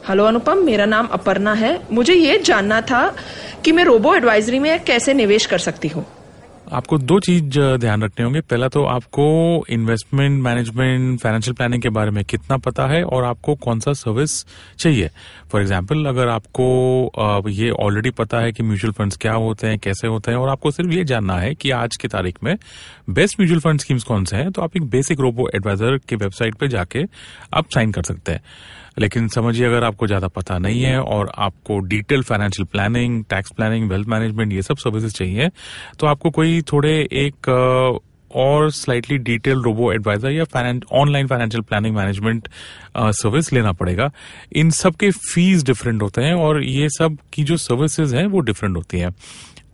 Hello अनुपम, मेरा नाम अपर्णा है। मुझे ये जानना था कि मैं रोबो एडवाइजरी में कैसे निवेश कर सकती हूँ। आपको दो चीज़ ध्यान रखने होंगे। पहला तो आपको इन्वेस्टमेंट मैनेजमेंट फाइनेंशियल प्लानिंग के बारे में कितना पता है और आपको कौन सा सर्विस चाहिए। फॉर एग्ज़ाम्पल अगर आपको ये ऑलरेडी पता है कि म्यूचुअल फंड्स क्या होते हैं, कैसे होते हैं, और आपको सिर्फ़ ये जानना है कि आज की तारीख में बेस्ट म्यूचुअल फंड स्कीम्स कौन से हैं तो आप एक बेसिक रोबो एडवाइजर के वेबसाइट पर जाके आप साइन कर सकते हैं। लेकिन समझिए, अगर आपको ज़्यादा पता नहीं है और आपको detail financial planning tax planning wealth management ये सब सर्विसेज़ चाहिए तो आपको कोई थोड़े एक और स्लाइटली डिटेल रोबो एडवाइजर या online financial planning management service लेना पड़ेगा। इन सब के फ़ीस डिफरेंट होते हैं और ये सब की जो सर्विसेज़ हैं वो डिफरेंट होती हैं।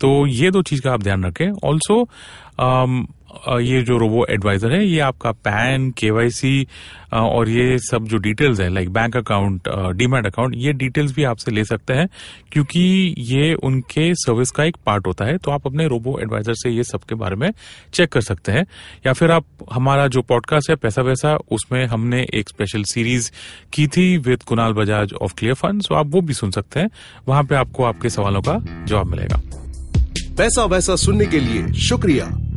तो ये दो चीज़ का आप ध्यान रखें। ऑल्सो ये जो रोबो एडवाइजर है, ये आपका पैन केवाईसी और ये सब जो डिटेल्स है like bank account demat account ये डिटेल्स भी आपसे ले सकते हैं, क्योंकि ये उनके सर्विस का एक पार्ट होता है तो आप अपने रोबो एडवाइजर से ये सब के बारे में चेक कर सकते हैं। या फिर आप, हमारा जो पॉडकास्ट है, पैसा वैसा, उसमें हमने एक स्पेशल सीरीज़ की थी with Kunal Bajaj of Clear Fund आप वो भी सुन सकते हैं। वहाँ पे आपको आपके सवालों का जवाब मिलेगा। पैसा वैसा सुनने के लिए शुक्रिया।